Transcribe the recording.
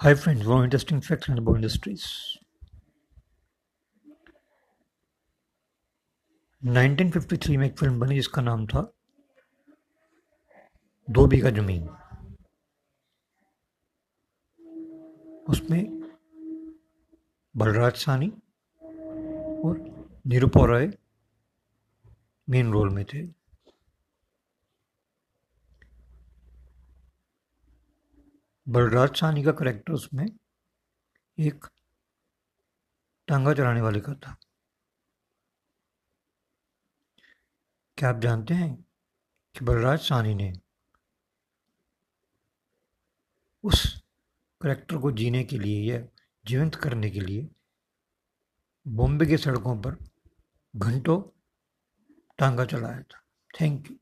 Hi friends, more interesting the bow industries. 1953 में एक film बनी जिसका नाम था दो बीघा ज़मीन उसमें बलराज सानी और निरुपा राय मेन रोल में थे बलराज सानी का करेक्टर उसमें एक टांगा चलाने वाले का था। क्या आप जानते हैं कि बलराज सानी ने उस करेक्टर को जीने के लिए या जीवंत करने के लिए बॉम्बे की सड़कों पर घंटों टांगा चलाया था? Thank you